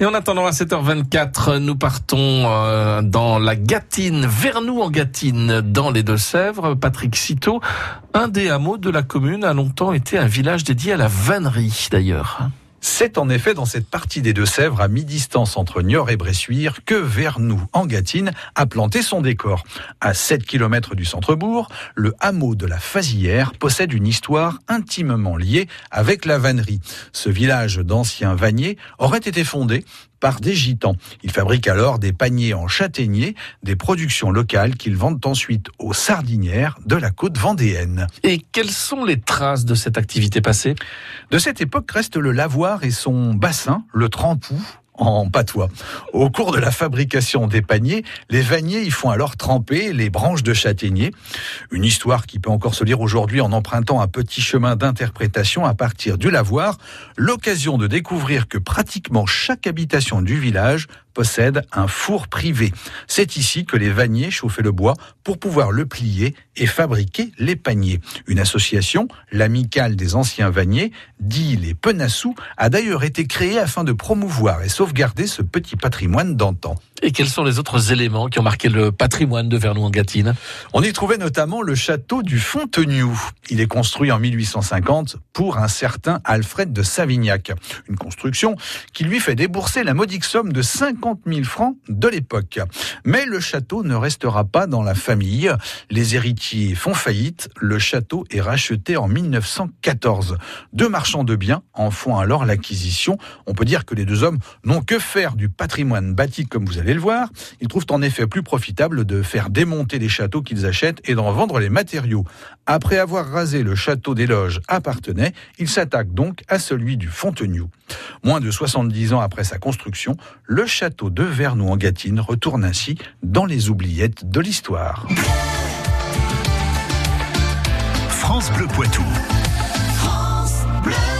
Et en attendant à 7h24, nous partons euh, dans la Gâtine, Vernou en Gâtine, dans les Deux-Sèvres. Patrick Citeau, un des hameaux de la commune, a longtemps été un village dédié à la vannerie d'ailleurs. C'est en effet dans cette partie des Deux-Sèvres, à mi-distance entre Niort et Bressuire, que Vernou, en Gâtine, a planté son décor. À 7 km du centre-bourg, le hameau de la Fazière possède une histoire intimement liée avec la vannerie. Ce village d'anciens vanniers aurait été fondé par des gitans. Ils fabriquent alors des paniers en châtaignier, des productions locales qu'ils vendent ensuite aux sardinières de la côte vendéenne. Et quelles sont les traces de cette activité passée? De cette époque reste le lavoir et son bassin, le trempou, en patois. Au cours de la fabrication des paniers, les vanniers y font alors tremper les branches de châtaignier. Une histoire qui peut encore se lire aujourd'hui en empruntant un petit chemin d'interprétation à partir du lavoir. L'occasion de découvrir que pratiquement chaque habitation du village possède un four privé. C'est ici que les vanniers chauffaient le bois pour pouvoir le plier et fabriquer les paniers. Une association, l'amicale des anciens vanniers, dit les Penassous, a d'ailleurs été créée afin de promouvoir et sauvegarder ce petit patrimoine d'antan. Et quels sont les autres éléments qui ont marqué le patrimoine de Vernou-en-Gâtine On y trouvait notamment le château du Fontenioux. Il est construit en 1850 pour un certain Alfred de Savignac. Une construction qui lui fait débourser la modique somme de 50 000 francs de l'époque. Mais le château ne restera pas dans la famille. Les héritiers font faillite. Le château est racheté en 1914. Deux marchands de biens en font alors l'acquisition. On peut dire que les deux hommes n'ont que faire du patrimoine bâti comme vous allez le voir. Ils trouvent en effet plus profitable de faire démonter les châteaux qu'ils achètent et d'en vendre les matériaux. Après avoir rasé le château des loges appartenait, ils s'attaquent donc à celui du Fontenioux. Moins de 70 ans après sa construction, le château de Vernou en Gâtine retourne ainsi dans les oubliettes de l'histoire. France Bleu Poitou.